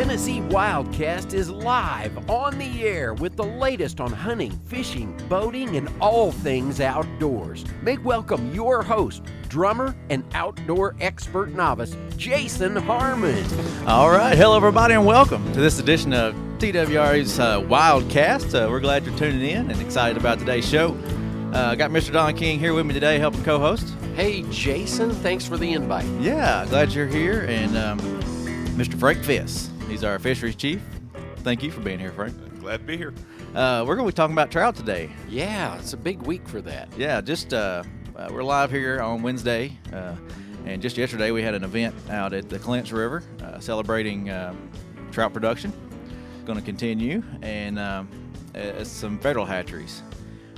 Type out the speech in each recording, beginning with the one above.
Tennessee Wildcast is live on the air with the latest on hunting, fishing, boating, and all things outdoors. Make welcome your host, drummer, and outdoor expert novice, Jason Harmon. All right. Hello, everybody, and welcome to this edition of TWR's uh, Wildcast. Uh, we're glad you're tuning in and excited about today's show. Uh, got Mr. Don King here with me today, helping co-host. Hey, Jason, thanks for the invite. Yeah, glad you're here, and um, Mr. Frank Fiss. He's our fisheries chief. Thank you for being here, Frank. Glad to be here. Uh, we're going to be talking about trout today. Yeah, it's a big week for that. Yeah, just uh, uh, we're live here on Wednesday, uh, and just yesterday we had an event out at the Clinch River uh, celebrating uh, trout production. Going to continue, and um, uh, some federal hatcheries.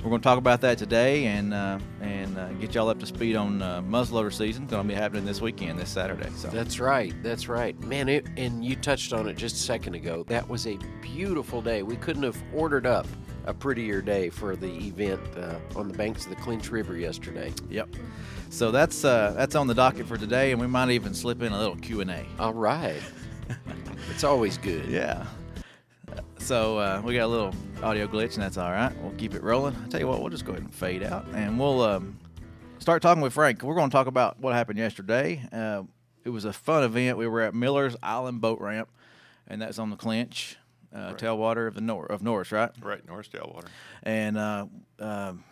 We're going to talk about that today, and uh, and uh, get y'all up to speed on uh, muzzleloader season. Going to be happening this weekend, this Saturday. So That's right. That's right. Man, it, and you touched on it just a second ago. That was a beautiful day. We couldn't have ordered up a prettier day for the event uh, on the banks of the Clinch River yesterday. Yep. So that's uh, that's on the docket for today, and we might even slip in a little Q and A. All right. it's always good. Yeah. So uh, we got a little audio glitch, and that's all right. We'll keep it rolling. I tell you what, we'll just go ahead and fade out, and we'll um, start talking with Frank. We're going to talk about what happened yesterday. Uh, it was a fun event. We were at Miller's Island Boat Ramp, and that's on the Clinch, uh, tailwater of the Nor- of Norris, right? Right, North Water. And uh, um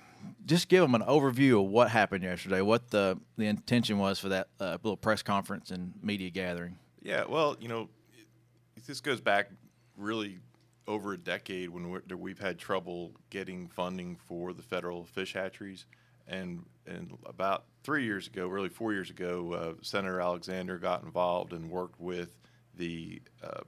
just give them an overview of what happened yesterday, what the the intention was for that uh, little press conference and media gathering. Yeah, well, you know, it, this goes back really over a decade when we're, we've had trouble getting funding for the federal fish hatcheries, and and about three years ago, really four years ago, uh, Senator Alexander got involved and worked with the uh,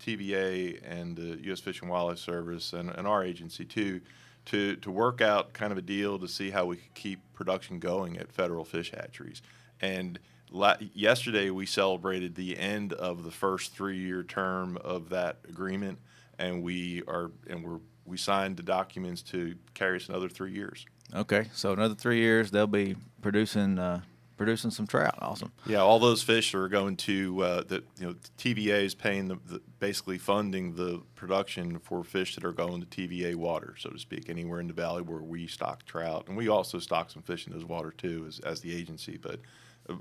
TVA and the U.S. Fish and Wildlife Service and, and our agency too, to to work out kind of a deal to see how we could keep production going at federal fish hatcheries. And la- yesterday we celebrated the end of the first three-year term of that agreement, and we are and we're we signed the documents to carry us another three years. Okay, so another three years they'll be producing uh, producing some trout. Awesome. Yeah, all those fish are going to uh, the you know TVA is paying the, the basically funding the production for fish that are going to TVA water, so to speak, anywhere in the valley where we stock trout, and we also stock some fish in those water too as, as the agency, but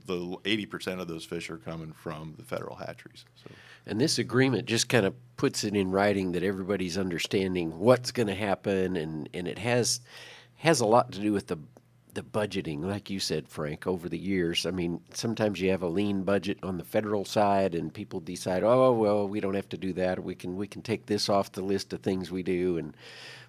the eighty percent of those fish are coming from the federal hatcheries. So And this agreement just kind of puts it in writing that everybody's understanding what's going to happen, and, and it has has a lot to do with the the budgeting, like you said, Frank. Over the years, I mean, sometimes you have a lean budget on the federal side, and people decide, oh well, we don't have to do that. We can we can take this off the list of things we do, and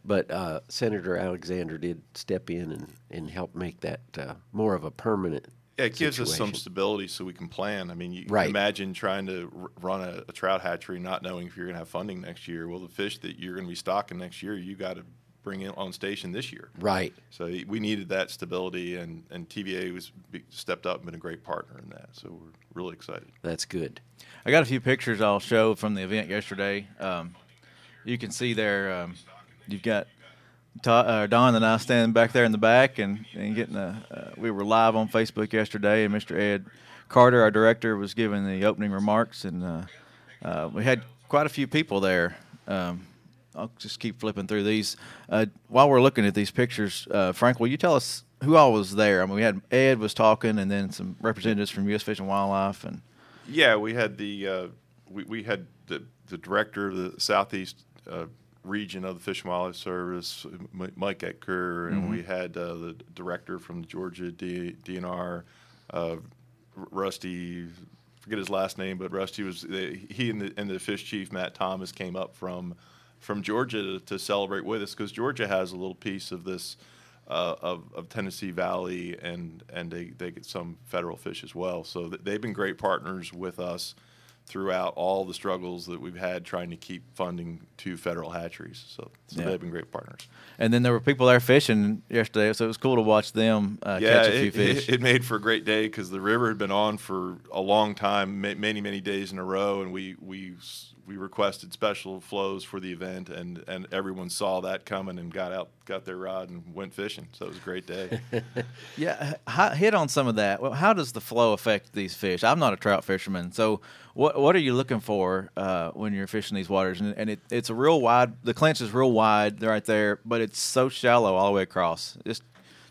but uh, Senator Alexander did step in and, and help make that uh, more of a permanent. Yeah, it gives us some stability so we can plan. I mean, you Right. imagine trying to r- run a, a trout hatchery not knowing if you're going to have funding next year. Well, the fish that you're going to be stocking next year, you got to bring in on station this year. Right. So we needed that stability, and, and TVA was be, stepped up and been a great partner in that. So we're really excited. That's good. I got a few pictures I'll show from the event yesterday. Um, you can see there, um, you've got Todd, uh, Don and I standing back there in the back and, and getting a. Uh, we were live on Facebook yesterday, and Mr. Ed Carter, our director, was giving the opening remarks, and uh, uh, we had quite a few people there. Um, I'll just keep flipping through these. Uh, while we're looking at these pictures, uh, Frank, will you tell us who all was there? I mean, we had Ed was talking, and then some representatives from U.S. Fish and Wildlife, and Yeah, we had the we, we had the, the director of the southeast region of the Fish and Wildlife Service, Mike Oetker, and we had uh, the director from the Georgia D- DNR, uh, Rusty. Forget his last name, but Rusty was he and the and the fish chief Matt Thomas came up from from Georgia to, to celebrate with us because Georgia has a little piece of this uh, of, of Tennessee Valley, and and they, they get some federal fish as well. So th- they've been great partners with us throughout all the struggles that we've had trying to keep funding to federal hatcheries. So, so Yeah. they've been great partners. And then there were people there fishing yesterday, so it was cool to watch them uh, yeah, catch a few it, fish. It, it made for a great day because the river had been on for a long time, ma- many many days in a row, and we we we requested special flows for the event, and, and everyone saw that coming and got out, got their rod, and went fishing. So it was a great day. yeah, hit on some of that. Well, how does the flow affect these fish? I'm not a trout fisherman, so what what are you looking for uh, when you're fishing these waters? And, and it, it's a real wide. The clinch is real wide. Right there, but it's so shallow all the way across. Just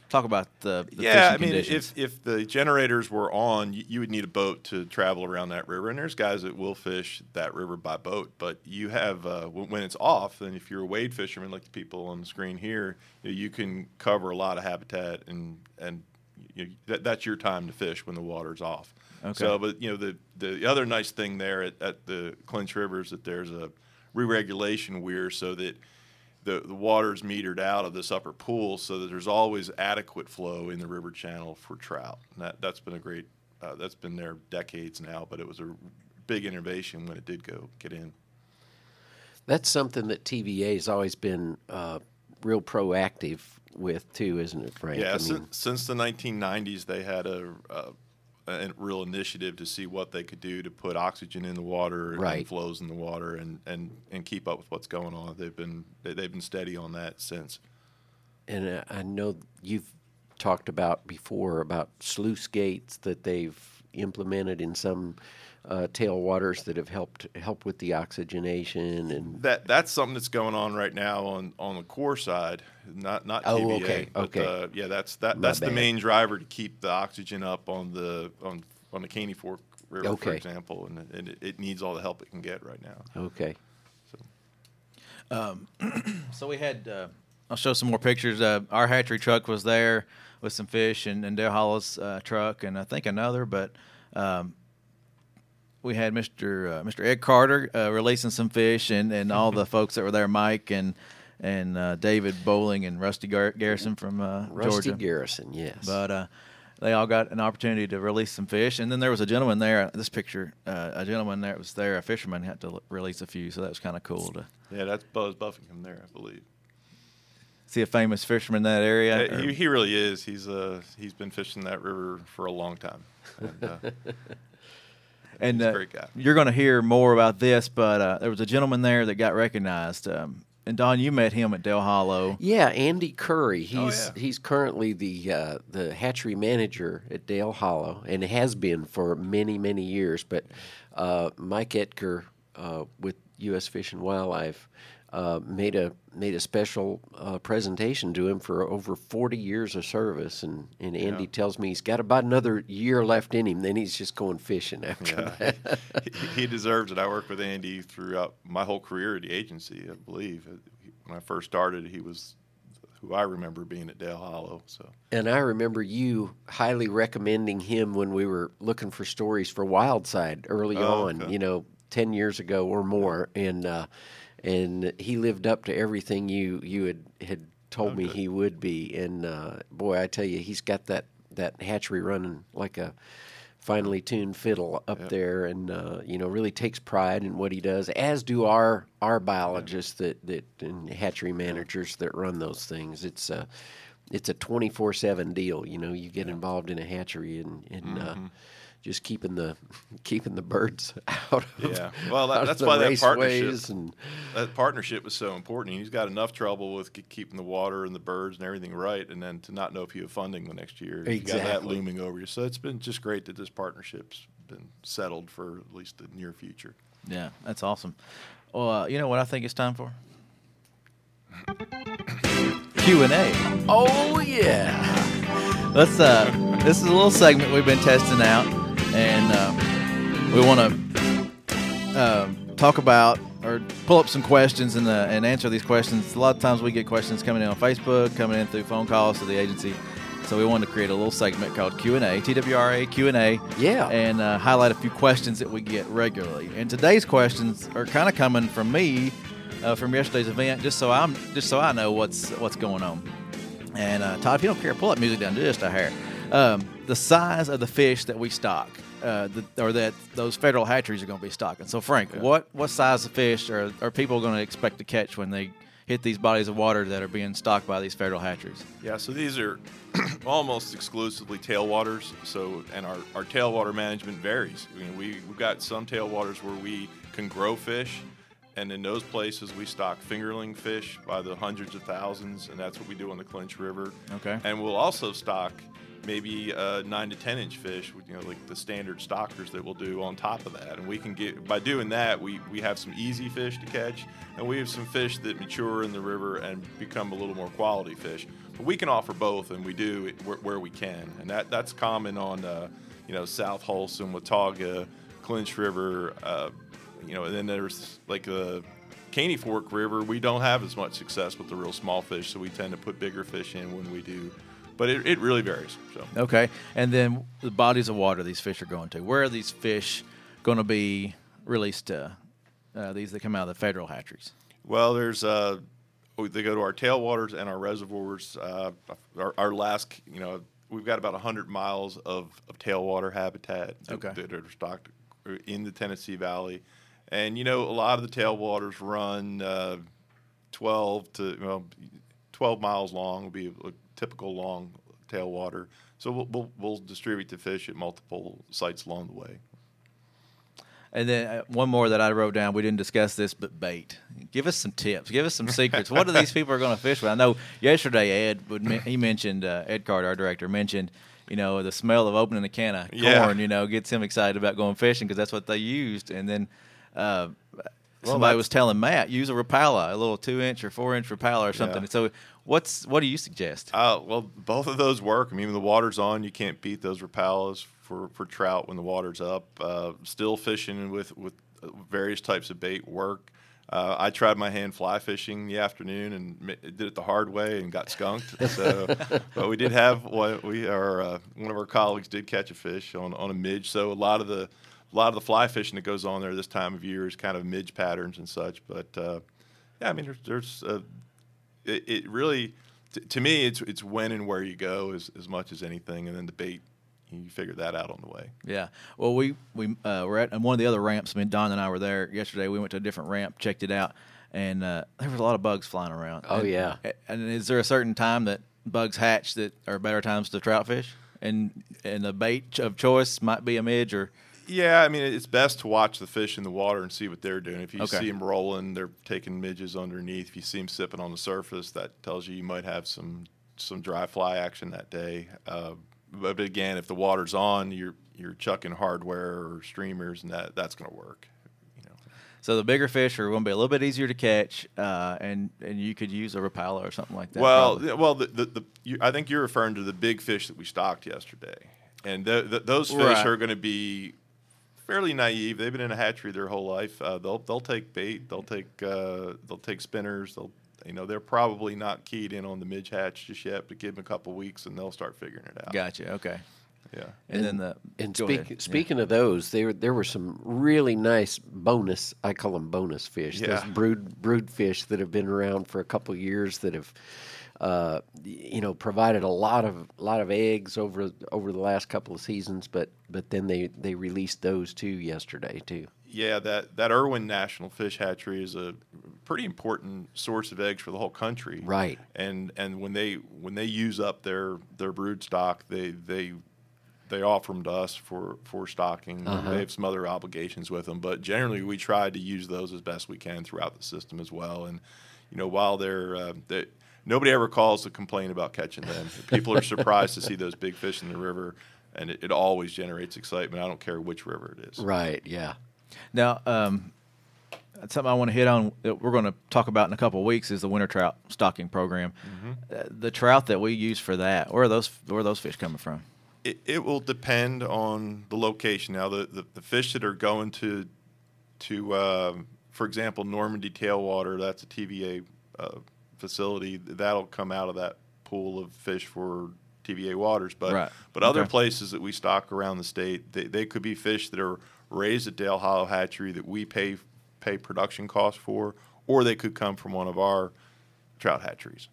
talk about the, the yeah, I mean, conditions. if if the generators were on, you, you would need a boat to travel around that river. And there's guys that will fish that river by boat, but you have uh, when, it's off, then if you're a wade fisherman like the people on the screen here, you, know, you can cover a lot of habitat, and and you, that, that's your time to fish when the water's off. Okay. So, but you know, the the other nice thing there at, at the Clinch River is that there's a re-regulation weir so that the, the water is metered out of this upper pool so that there's always adequate flow in the river channel for trout. And that, that's been a great, uh, that's been there decades now, but it was a big innovation when it did go get in. That's something that TVA has always been uh, real proactive with too, isn't it, Frank? Yeah, I sin- mean, since the 1990s, they had a, a, a real initiative to see what they could do to put oxygen in the water and Right. flows in the water and, and, and keep up with what's going on. They've been they, they've been steady on that since. and uh, I know you've talked about before about sluice gates that they've implemented in some uh, tailwaters that have helped help with the oxygenation and That that's something that's going on right now on, on the core side, not not Oh, TVA. okay, but, okay. uh, yeah, that's that My that's the bad. main driver to keep the oxygen up on the on on the Caney Fork River, for example, and, it- and it, it needs all the help it can get right now. okay. So we had. Uh, I'll show some more pictures. Uh, our hatchery truck was there with some fish, and, and Dale Hollow's uh, truck, and I think another. But um, we had Mr. Uh, Mr. Ed Carter uh, releasing some fish, and, and all the folks that were there, Mike and and uh, David Bowling and Rusty Gar- Garrison from uh, Rusty Georgia. Garrison, yes. But uh, they all got an opportunity to release some fish, and then there was a gentleman there. This picture, uh, a gentleman there was there, a fisherman had to l- release a few, so that was kind of cool to Yeah, that's Buzz Buffington there, I believe. See a famous fisherman in that area. Uh, he, he really is. He's uh he's been fishing that river for a long time. And, uh, and he's a uh, great guy. you're going to hear more about this, but uh, there was a gentleman there that got recognized. Um, and Don, you met him at Dale Hollow. Yeah, Andy Curry. He's Oh, yeah. he's currently the uh, the hatchery manager at Dale Hollow, and has been for many many years. But uh, Mike Oetker uh, with U.S. Fish and Wildlife uh, made a made a special uh, presentation to him for over forty years of service, and and Andy Yeah. tells me he's got about another year left in him. Then he's just going fishing after Yeah, that. he, he deserves it. I worked with Andy throughout my whole career at the agency. I believe when I first started, he was who I remember being at Dale Hollow. So And I remember you highly recommending him when we were looking for stories for Wildside early Oh, on, okay. you know, ten years ago or more, and uh, and he lived up to everything you you had had told me Okay. he would be. And uh, boy, I tell you, he's got that that hatchery running like a finely tuned fiddle up Yep. there, and uh, you know, really takes pride in what he does. As do our our biologists that that and hatchery managers that run those things. It's uh, it's a twenty four seven deal. You know, you get involved in a hatchery and, and uh, Mm-hmm. Just keeping the keeping the birds out of Yeah. Well, that- that's the why that partnership- raceways and that partnership was so important. He's got enough trouble with keeping the water and the birds and everything right, and then to not know if you have funding the next year. You got that looming over you. So it's been just great that this partnership's been settled for at least the near future. Yeah, that's awesome. Well, uh, you know what I think it's time for? Q and A. oh yeah, Let's. Uh, this is a little segment we've been testing out, and uh, we want to um, talk about or pull up some questions and uh, and answer these questions. A lot of times we get questions coming in on Facebook, coming in through phone calls to the agency. So we wanted to create a little segment called Q and A, TWRA Q and A, Yeah. and uh, highlight a few questions that we get regularly. And today's questions are kind of coming from me uh, from yesterday's event, just so I'm just so I know what's what's going on. And uh, Todd, if you don't care, pull that music down just a hair. Um, the size of the fish that we stock, uh, the, or that those federal hatcheries are going to be stocking. So, Frank, what what size of fish are, are people going to expect to catch when they hit these bodies of water that are being stocked by these federal hatcheries? Yeah, so these are almost exclusively tailwaters. So, and our, our tailwater management varies. I mean, we, we've got some tailwaters where we can grow fish, and in those places we stock fingerling fish by the hundreds of thousands, and that's what we do on the Clinch River. Okay. And we'll also stock maybe uh, nine to ten inch fish, you know, like the standard stockers that we'll do on top of that. And we can get by doing that, we we have some easy fish to catch, and we have some fish that mature in the river and become a little more quality fish. But we can offer both, and we do it where, where we can, and that that's common on uh, you know South Holston, Watauga, Clinch River, uh, you know, and then there's like the Caney Fork River. We don't have as much success with the real small fish, so we tend to put bigger fish in when we do. But it, it really varies. So Okay, and then the bodies of water these fish are going to. Where are these fish going to be released to? Uh, these that come out of the federal hatcheries. Well, there's uh, they go to our tailwaters and our reservoirs. Uh, our, our last, you know, we've got about 100 miles of, of tailwater habitat that, Okay. that are stocked in the Tennessee Valley, and you know, a lot of the tailwaters run uh, 12 to well, 12 miles long. Will be a typical long tailwater. So we'll, we'll, we'll distribute the fish at multiple sites along the way. And then uh, one more that I wrote down. We didn't discuss this, but bait. Give us some tips. Give us some secrets. what are these people are going to fish with? I know yesterday Ed would he mentioned uh, Ed Carter, our director, mentioned you know the smell of opening a can of Yeah. corn. You know gets him excited about going fishing because that's what they used. And then uh, somebody that's- was telling Matt use a Rapala, a little two inch or four inch Rapala or something. Yeah. So what's what do you suggest? Uh, well, both of those work. I mean, when the water's on, you can't beat those rapalas for, for trout when the water's up. Uh, still fishing with, with various types of bait work. Uh, I tried my hand fly fishing the afternoon and did it the hard way and got skunked. So, but we did have one. We our uh, one of our colleagues did catch a fish on, on a midge. So a lot of the a lot of the fly fishing that goes on there this time of year is kind of midge patterns and such. But uh, yeah, I mean, there's, there's uh, it, it really t- to me it's it's when and where you go as, as much as anything and then the bait you figure that out on the way Yeah. Well, we we uh, were at one of the other ramps. I mean, Don and I were there yesterday. We went to a different ramp, checked it out, and uh, there was a lot of bugs flying around. Oh, And- yeah. And is there a certain time that bugs hatch that are better times to trout fish? And and the bait of choice might be a midge or yeah i mean it's best to watch the fish in the water and see what they're doing if you Okay. see them rolling they're taking midges underneath if you see them sipping on the surface that tells you you might have some some dry fly action that day uh, but again if the water's on you're you're chucking hardware or streamers and that that's going to work you know so the bigger fish are going to be a little bit easier to catch, uh, and and you could use a Rapala or something like that. Well, probably. well, the, the, the you, I think you're referring to the big fish that we stocked yesterday, and the, the, those fish Right. are going to be fairly naive. They've been in a hatchery their whole life. Uh, they'll they'll take bait. They'll take uh, they'll take spinners. They'll you know they're probably not keyed in on the midge hatch just yet, but give them a couple weeks and they'll start figuring it out. gotcha. Okay. Yeah. And, then the And go speak, ahead. Yeah. speaking of those, there there were some really nice bonus. I call them bonus fish. Yeah. Those brood brood fish that have been around for a couple of years that have, uh, you know, provided a lot of lot of eggs over over the last couple of seasons. But but then they they released those too yesterday too. Yeah, that that Erwin National Fish Hatchery is a pretty important source of eggs for the whole country. Right. And and when they when they use up their their brood stock, they they they offer them to us for for stocking. Uh-huh. They have some other obligations with them, but generally we try to use those as best we can throughout the system as well. And you know, while they're uh, they, nobody ever calls to complain about catching them. People are surprised to see those big fish in the river, and it, it always generates excitement. I don't care which river it is. Right. Yeah. Now, um, something I want to hit on that we're going to talk about in a couple of weeks is the winter trout stocking program. Uh, the trout that we use for that, where are those where are those fish coming from? It, it will depend on the location. Now, the, the, the fish that are going to, to um, for example, Normandy tailwater, that's a TVA uh, facility. That'll come out of that pool of fish for TVA waters. But Right. but other places that we stock around the state, they, they could be fish that are raised at Dale Hollow Hatchery that we pay pay production costs for, or they could come from one of our trout hatcheries.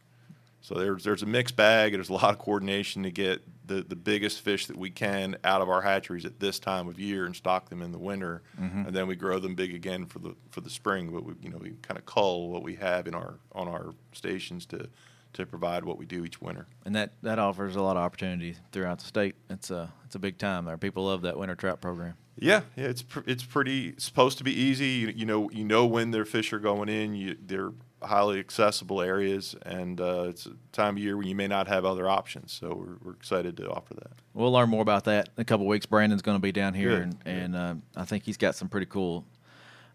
So there's there's a mixed bag. There's a lot of coordination to get the, the biggest fish that we can out of our hatcheries at this time of year and stock them in the winter, mm-hmm. and then we grow them big again for the for the spring. But we you know we kind of cull what we have in our on our stations to to provide what we do each winter. And that, that offers a lot of opportunity throughout the state. It's a it's a big time there. People love that winter trout program. Yeah, yeah, it's pr- it's pretty supposed to be easy. You, you know, you know when their fish are going in. You, they're highly accessible areas, and uh, it's a time of year when you may not have other options. So we're, we're excited to offer that. We'll learn more about that in a couple of weeks. Brandon's going to be down here, Good, and, and uh, I think he's got some pretty cool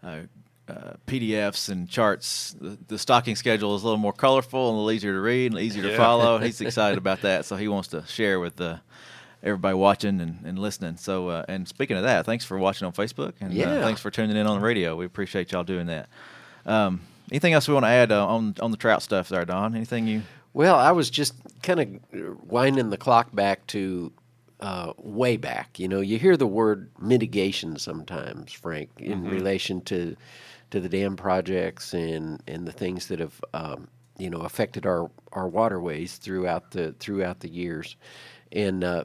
uh, uh, PDFs and charts. The, the stocking schedule is a little more colorful and a little easier to read and easier to Yeah. follow. He's excited about that, so he wants to share with uh, everybody watching and, and listening. So, uh, and speaking of that, thanks for watching on Facebook, and uh, thanks for tuning in on the radio. We appreciate y'all doing that. Um, anything else we want to add uh, on on the trout stuff there, Don? Anything you? Well, I was just kind of winding the clock back to uh, way back. You know, you hear the word mitigation sometimes, Frank, in relation to to the dam projects and and the things that have um, you know affected our our waterways throughout the throughout the years, and uh,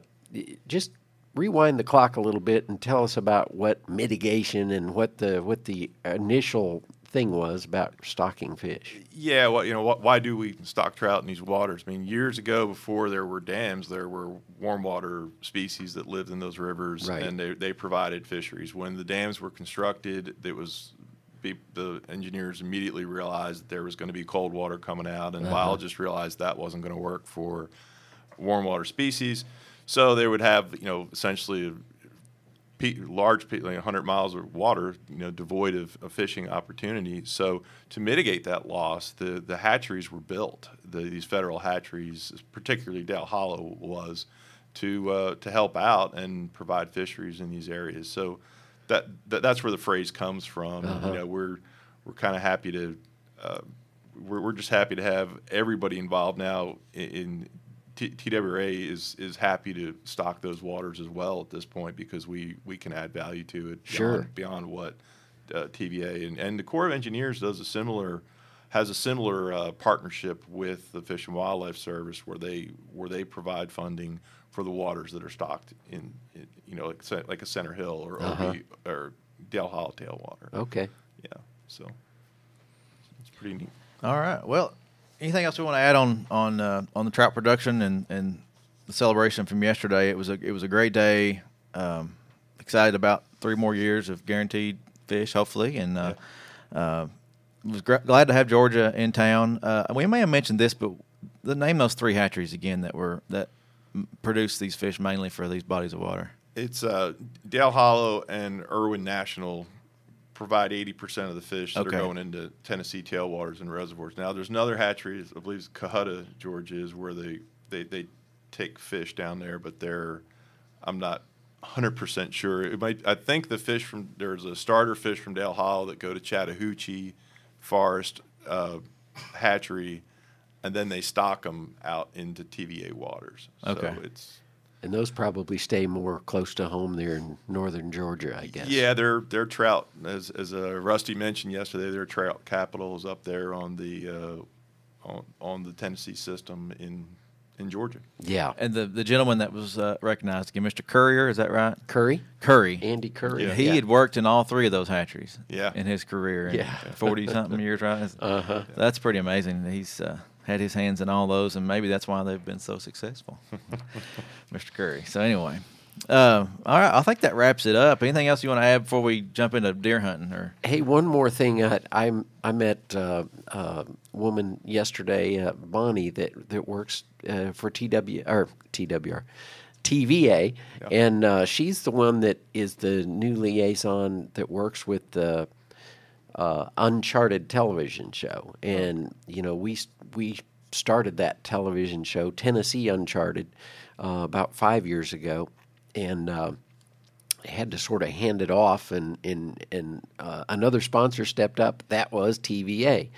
just rewind the clock a little bit and tell us about what mitigation and what the what the initial thing was about stocking fish. Yeah, well, you know, wh- why do we stock trout in these waters? I mean, years ago, before there were dams, there were warm water species that lived in those rivers, Right. and they, they provided fisheries. When the dams were constructed, it was the engineers immediately realized that there was going to be cold water coming out, and uh-huh. biologists realized that wasn't going to work for warm water species. So they would have, you know, essentially large, like 100 miles of water, you know, devoid of, of fishing opportunity. So to mitigate that loss, the, the hatcheries were built. The, these federal hatcheries, particularly Dale Hollow, was to uh, to help out and provide fisheries in these areas. So that, that that's where the phrase comes from. And, you know, we're we're kind of happy to. Uh, we're, we're just happy to have everybody involved now in, in T- TWA is is happy to stock those waters as well at this point because we, we can add value to it Sure. beyond, beyond what uh, TVA and, and the Corps of Engineers does a similar has a similar uh, partnership with the Fish and Wildlife Service where they where they provide funding for the waters that are stocked in, in you know like, like a Center Hill or Uh-huh. OB, or Dale Hollow tailwater. Okay. Yeah, so it's pretty neat. All right. Well, anything else we want to add on on uh, on the trout production and, and the celebration from yesterday? It was a it was a great day. Um, excited about three more years of guaranteed fish, hopefully, and uh, uh, was gra- glad to have Georgia in town. Uh, we may have mentioned this, but the, name those three hatcheries again that were that m- produce these fish mainly for these bodies of water. It's uh, Dale Hollow and Erwin National provide 80% of the fish that Okay. are going into Tennessee tailwaters and reservoirs. Now, there's another hatchery, I believe it's Cohutta, Georgia, is where they, they, they take fish down there, but they're, I'm not 100% sure. It might, I think the fish from, there's a starter fish from Dale Hollow that go to Chattahoochee Forest uh, Hatchery, and then they stock them out into TVA waters. Okay. So it's, And those probably stay more close to home there in northern Georgia, I guess. Yeah, they're they're trout, as as uh, Rusty mentioned yesterday, their trout capital is up there on the uh, on on the Tennessee system in in Georgia. Yeah. And the the gentleman that was uh, recognized again, Mr. Courier, is that right? Curry, Curry. Andy Curry. Yeah. He had worked in all three of those hatcheries. Yeah. In his career. Yeah. Forty something years, right? Uh-huh. That's pretty amazing. He's uh, had his hands in all those, and maybe that's why they've been so successful, Mr. Curry. So anyway, uh, all right. I think that wraps it up. Anything else you want to add before we jump into deer hunting? Or Hey, one more thing. I I, I met uh, a woman yesterday, uh, Bonnie, that that works uh, for TW or TWR, TVA, Yeah. and uh, she's the one that is the new liaison that works with the uh, Uncharted television show, and you know we we started that television show, Tennessee Uncharted, uh, about five years ago, and. Uh, had to sort of hand it off, and and and uh, another sponsor stepped up. That was TVA.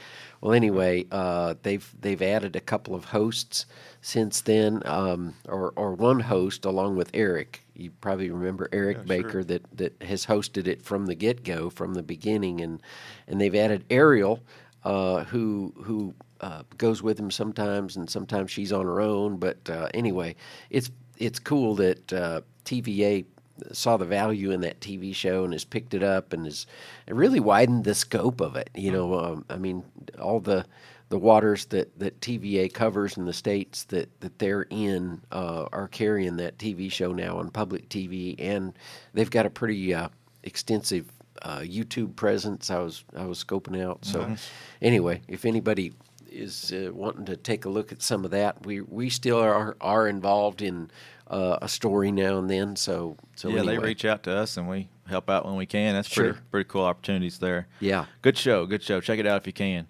Well, anyway, uh, they've they've added a couple of hosts since then, um, or or one host along with Eric. You probably remember Eric Yeah, sure. Baker that that has hosted it from the get go, from the beginning, and and they've added Ariel, uh, who who uh, goes with him sometimes, and sometimes she's on her own. But uh, anyway, it's it's cool that uh, TVA saw the value in that TV show and has picked it up and has really widened the scope of it. You know, um, I mean, all the the waters that, that TVA covers in the states that, that they're in uh, are carrying that TV show now on public TV, and they've got a pretty uh, extensive uh, YouTube presence. I was I was scoping out. So anyway, if anybody is uh, wanting to take a look at some of that, we we still are are involved in uh, a story now and then. So so yeah, anyway. they reach out to us and we help out when we can. That's Sure. pretty pretty cool opportunities there. Yeah. Good show, good show. Check it out if you can.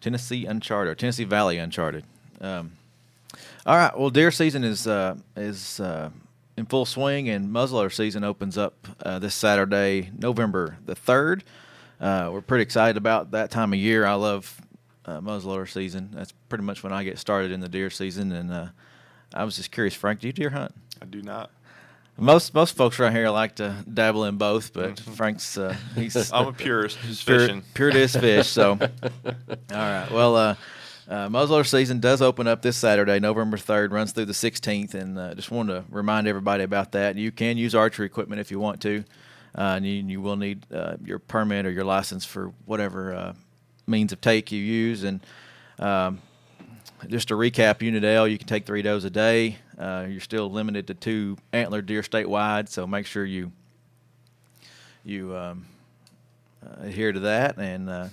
Tennessee Uncharted, Tennessee Valley Uncharted. Um, all right, well, deer season is uh, is uh, in full swing, and muzzleloader season opens up uh, this Saturday, November the third. Uh, we're pretty excited about that time of year. I love uh, muzzleloader season. That's pretty much when I get started in the deer season. And uh, I was just curious, Frank, do you deer hunt? I do not. Most most folks around here like to dabble in both, but Frank's uh, he's I'm a purist, just pure, fishing. fish. So, all right. Well, uh, uh, muzzleloader season does open up this Saturday, November third, runs through the 16th, and uh, just wanted to remind everybody about that. You can use archery equipment if you want to, uh, and you, you will need uh, your permit or your license for whatever uh, means of take you use. And um, just to recap, Unit L, you can take three does a day. Uh, you're still limited to two antler deer statewide, so make sure you you um, uh, adhere to that and uh,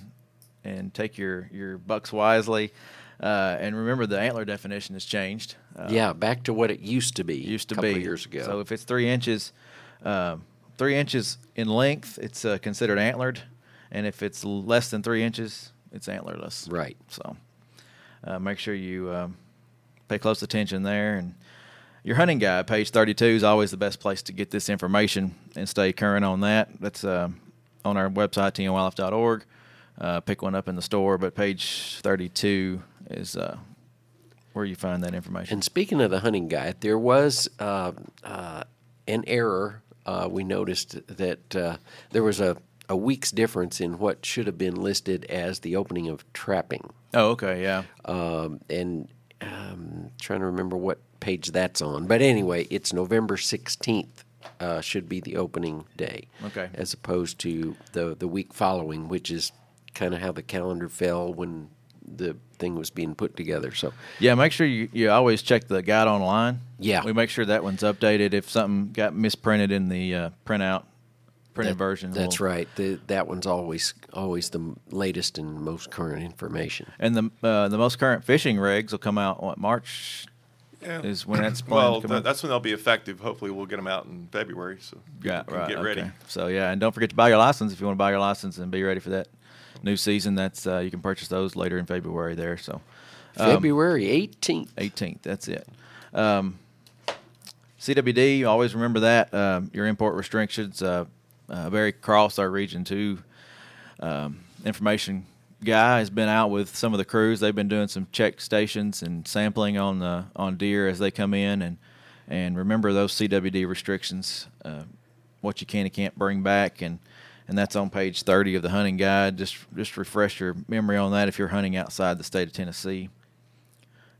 and take your your bucks wisely. Uh, and remember, the antler definition has changed. Uh, yeah, back to what it used to be. used to a couple be years ago. So if it's three inches, um, three inches in length, it's uh, considered antlered, and if it's less than three inches, it's antlerless. right. So uh, make sure you um, pay close attention there. And your hunting guide, page 32, is always the best place to get this information and stay current on that. That's uh, on our website, tnwildlife.org. Uh, pick one up in the store, but page 32 is uh, where you find that information. And speaking of the hunting guide, there was uh, uh, an error. Uh, we noticed that uh, there was a, a week's difference in what should have been listed as the opening of trapping. oh, okay, yeah. Um, and um, trying to remember what page that's on. But anyway, it's November 16th. Uh, should be the opening day, Okay. as opposed to the the week following, which is kind of how the calendar fell when the thing was being put together. So, Yeah, make sure you, you always check the guide online. Yeah. We make sure that one's updated. If something got misprinted in the uh, printout, printed That- version. That's we'll- right. The, that one's always always the latest and most current information. And the uh, the most current fishing rigs will come out what March Yeah. is when that's well, to come th- that's when they'll be effective. Hopefully, we'll get them out in February, so Yeah, people right. get okay. ready. So yeah, and don't forget to buy your license if you want to buy your license and be ready for that new season. That's uh, you can purchase those later in February there. So um, February 18th. 18th. That's it. Um, CWD, always remember that. Um, your import restrictions, uh, uh, Barry Cross, our Region 2 um, information guy, has been out with some of the crews. They've been doing some check stations and sampling on the, on deer as they come in. And, and remember those CWD restrictions, uh, what you can and can't bring back. And, and that's on page 30 of the hunting guide. Just, just refresh your memory on that if you're hunting outside the state of Tennessee.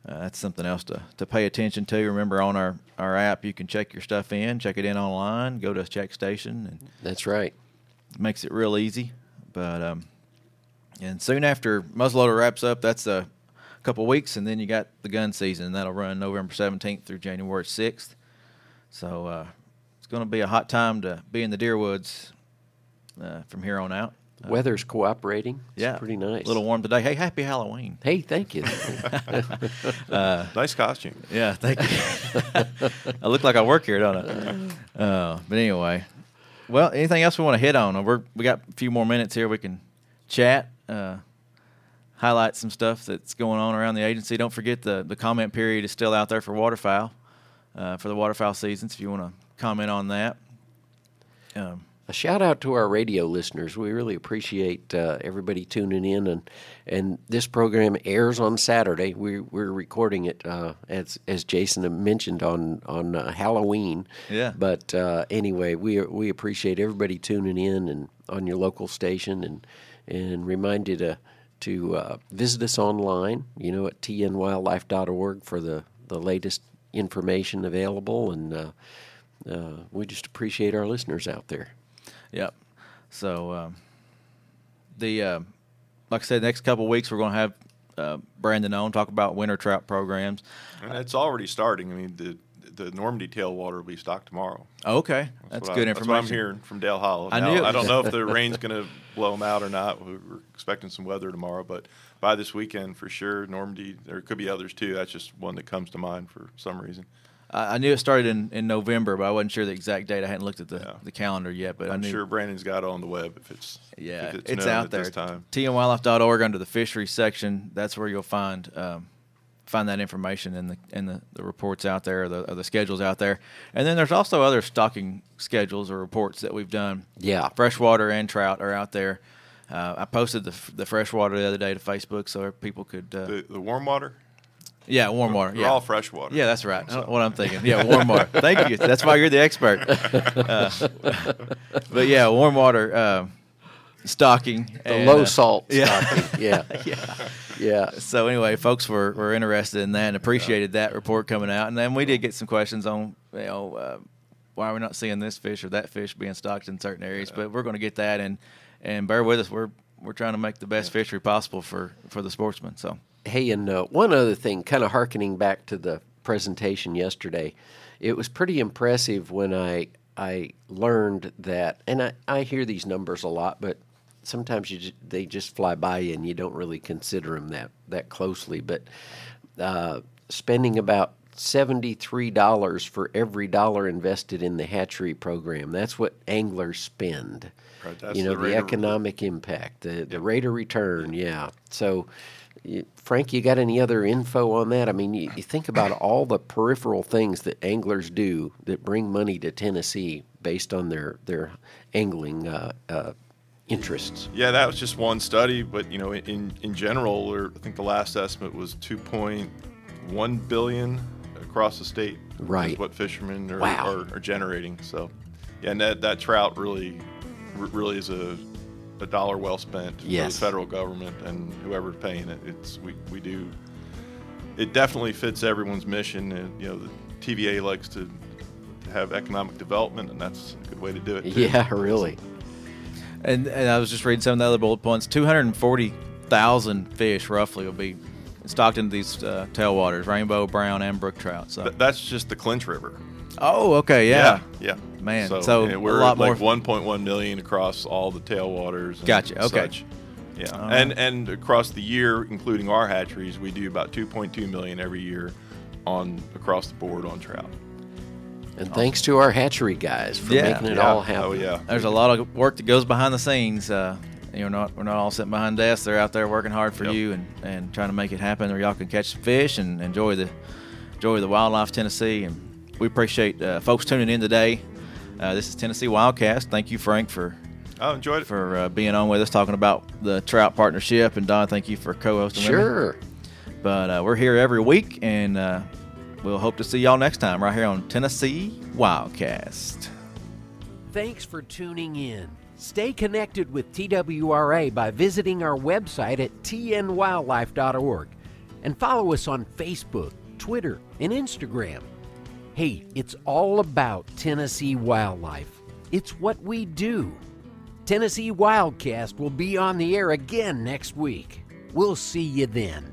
Uh, that's something else to, to pay attention to. Remember, on our, our app, you can check your stuff in, check it in online, go to a check station, and That's right. it makes it real easy. But um, and soon after muzzleloader wraps up, that's a couple weeks, and then you got the gun season. That'll run November seventeenth through January sixth. So uh, it's going to be a hot time to be in the deer woods uh, from here on out. Uh, Weather's cooperating. It's yeah, pretty nice. A little warm today. Hey, happy Halloween! Hey, thank you. Nice costume. Yeah, thank you. I look like I work here, don't I? Uh, but anyway, well, anything else we want to hit on? We're we got a few more minutes here. We can chat, uh, highlight some stuff that's going on around the agency. Don't forget the the comment period is still out there for waterfowl uh, for the waterfowl seasons. If you want to comment on that. Um, a shout out to our radio listeners. We really appreciate uh, everybody tuning in, and and this program airs on Saturday. We we're recording it uh, as as Jason mentioned on on uh, Halloween. Yeah. But uh, anyway, we we appreciate everybody tuning in and on your local station, and and remind you to to uh, visit us online. You know at tnwildlife.org for the the latest information available, and uh, uh, we just appreciate our listeners out there. Yep. So um, the uh, like I said, next couple of weeks we're going to have uh, Brandon on talk about winter trout programs. And it's already starting. I mean, the the Normandy tailwater will be stocked tomorrow. Okay, that's, what good I, information. That's what I'm hearing from Dale Hollow. I knew I don't know if the rain's going to blow them out or not. We- We're expecting some weather tomorrow, but by this weekend for sure, Normandy. There could be others too. That's just one that comes to mind for some reason. I, I knew it started in, in November, but I wasn't sure the exact date. I hadn't looked at the, Yeah. the calendar yet, but I I'm knew. sure Brandon's got it on the web if it's Yeah, if it's, it's, known out at there. this time. tnwildlife.org under the fisheries section. That's where you'll find um, find that information and the and the, the reports out there, or the, or the schedules out there. And then there's also other stocking schedules or reports that we've done. Yeah. freshwater and trout are out there. Uh, I posted the the freshwater the other day to Facebook so people could. Uh, The the warm water. Yeah, warm water. They're Yeah, all freshwater. yeah, that's right. What I'm thinking. Yeah, warm water. Thank you. That's why you're the expert. Uh, but yeah, warm water uh, stocking. The and, low uh, salt yeah. stocking. Yeah. yeah. Yeah. So anyway, folks were, were interested in that and appreciated that report coming out. And then we did get some questions on you know uh, why we're not seeing this fish or that fish being stocked in certain areas. But we're going to get that and and bear with us. We're we're trying to make the best fishery possible for for the sportsman. So Hey, and uh, one other thing, kind of harkening back to the presentation yesterday, it was pretty impressive when I I learned that, and I, I hear these numbers a lot, but sometimes you just, they just fly by you and you don't really consider them that that closely. But uh, spending about seventy-three dollars for every dollar invested in the hatchery program—that's what anglers spend. Right, you know the the, economic impact, the the rate of return. Yeah. So, Frank, you got any other info on that? I mean, you, you think about all the peripheral things that anglers do that bring money to Tennessee based on their their angling uh, uh, interests. Yeah, that was just one study, but you know, in in general, or I think the last estimate was 2.1 billion across the state. is Right. what fishermen are, Wow. are, are generating. So, yeah, and that, that trout really, really is a, a dollar well spent for the federal government and whoever's paying it. It's we, we do. It definitely fits everyone's mission, and you know, the TVA likes to, to have economic development, and that's a good way to do it. too. Yeah, really. and and I was just reading some of the other bullet points. Two hundred and forty thousand fish roughly will be stocked into these uh, tailwaters, rainbow, brown, and brook trout. So Th- that's just the Clinch River. Oh, okay, yeah. yeah, Man, So, so and a we're lot at like more- 1.1 million across all the tailwaters. and Gotcha, okay. Such. Yeah, All and and across the year, including our hatcheries, we do about 2.2 million every year on across the board on trout. And thanks to our hatchery guys for Yeah. making it Yeah. all happen. Oh yeah. There's a lot of work that goes behind the scenes. Uh, you know, not, we're not all sitting behind desks. They're out there working hard for Yep. you and, and trying to make it happen, where y'all can catch some fish and enjoy the enjoy the wildlife Tennessee. And we appreciate uh, folks tuning in today. Uh, this is Tennessee Wildcast. Thank you, Frank, for I enjoyed it. for uh, being on with us, talking about the trout partnership. And Don, thank you for co-hosting. with me. Sure. But uh, we're here every week, and uh, we'll hope to see y'all next time right here on Tennessee Wildcast. Thanks for tuning in. Stay connected with TWRA by visiting our website at tnwildlife.org and follow us on Facebook, Twitter, and Instagram. Hey, it's all about Tennessee wildlife. It's what we do. Tennessee Wildcast will be on the air again next week. We'll see you then.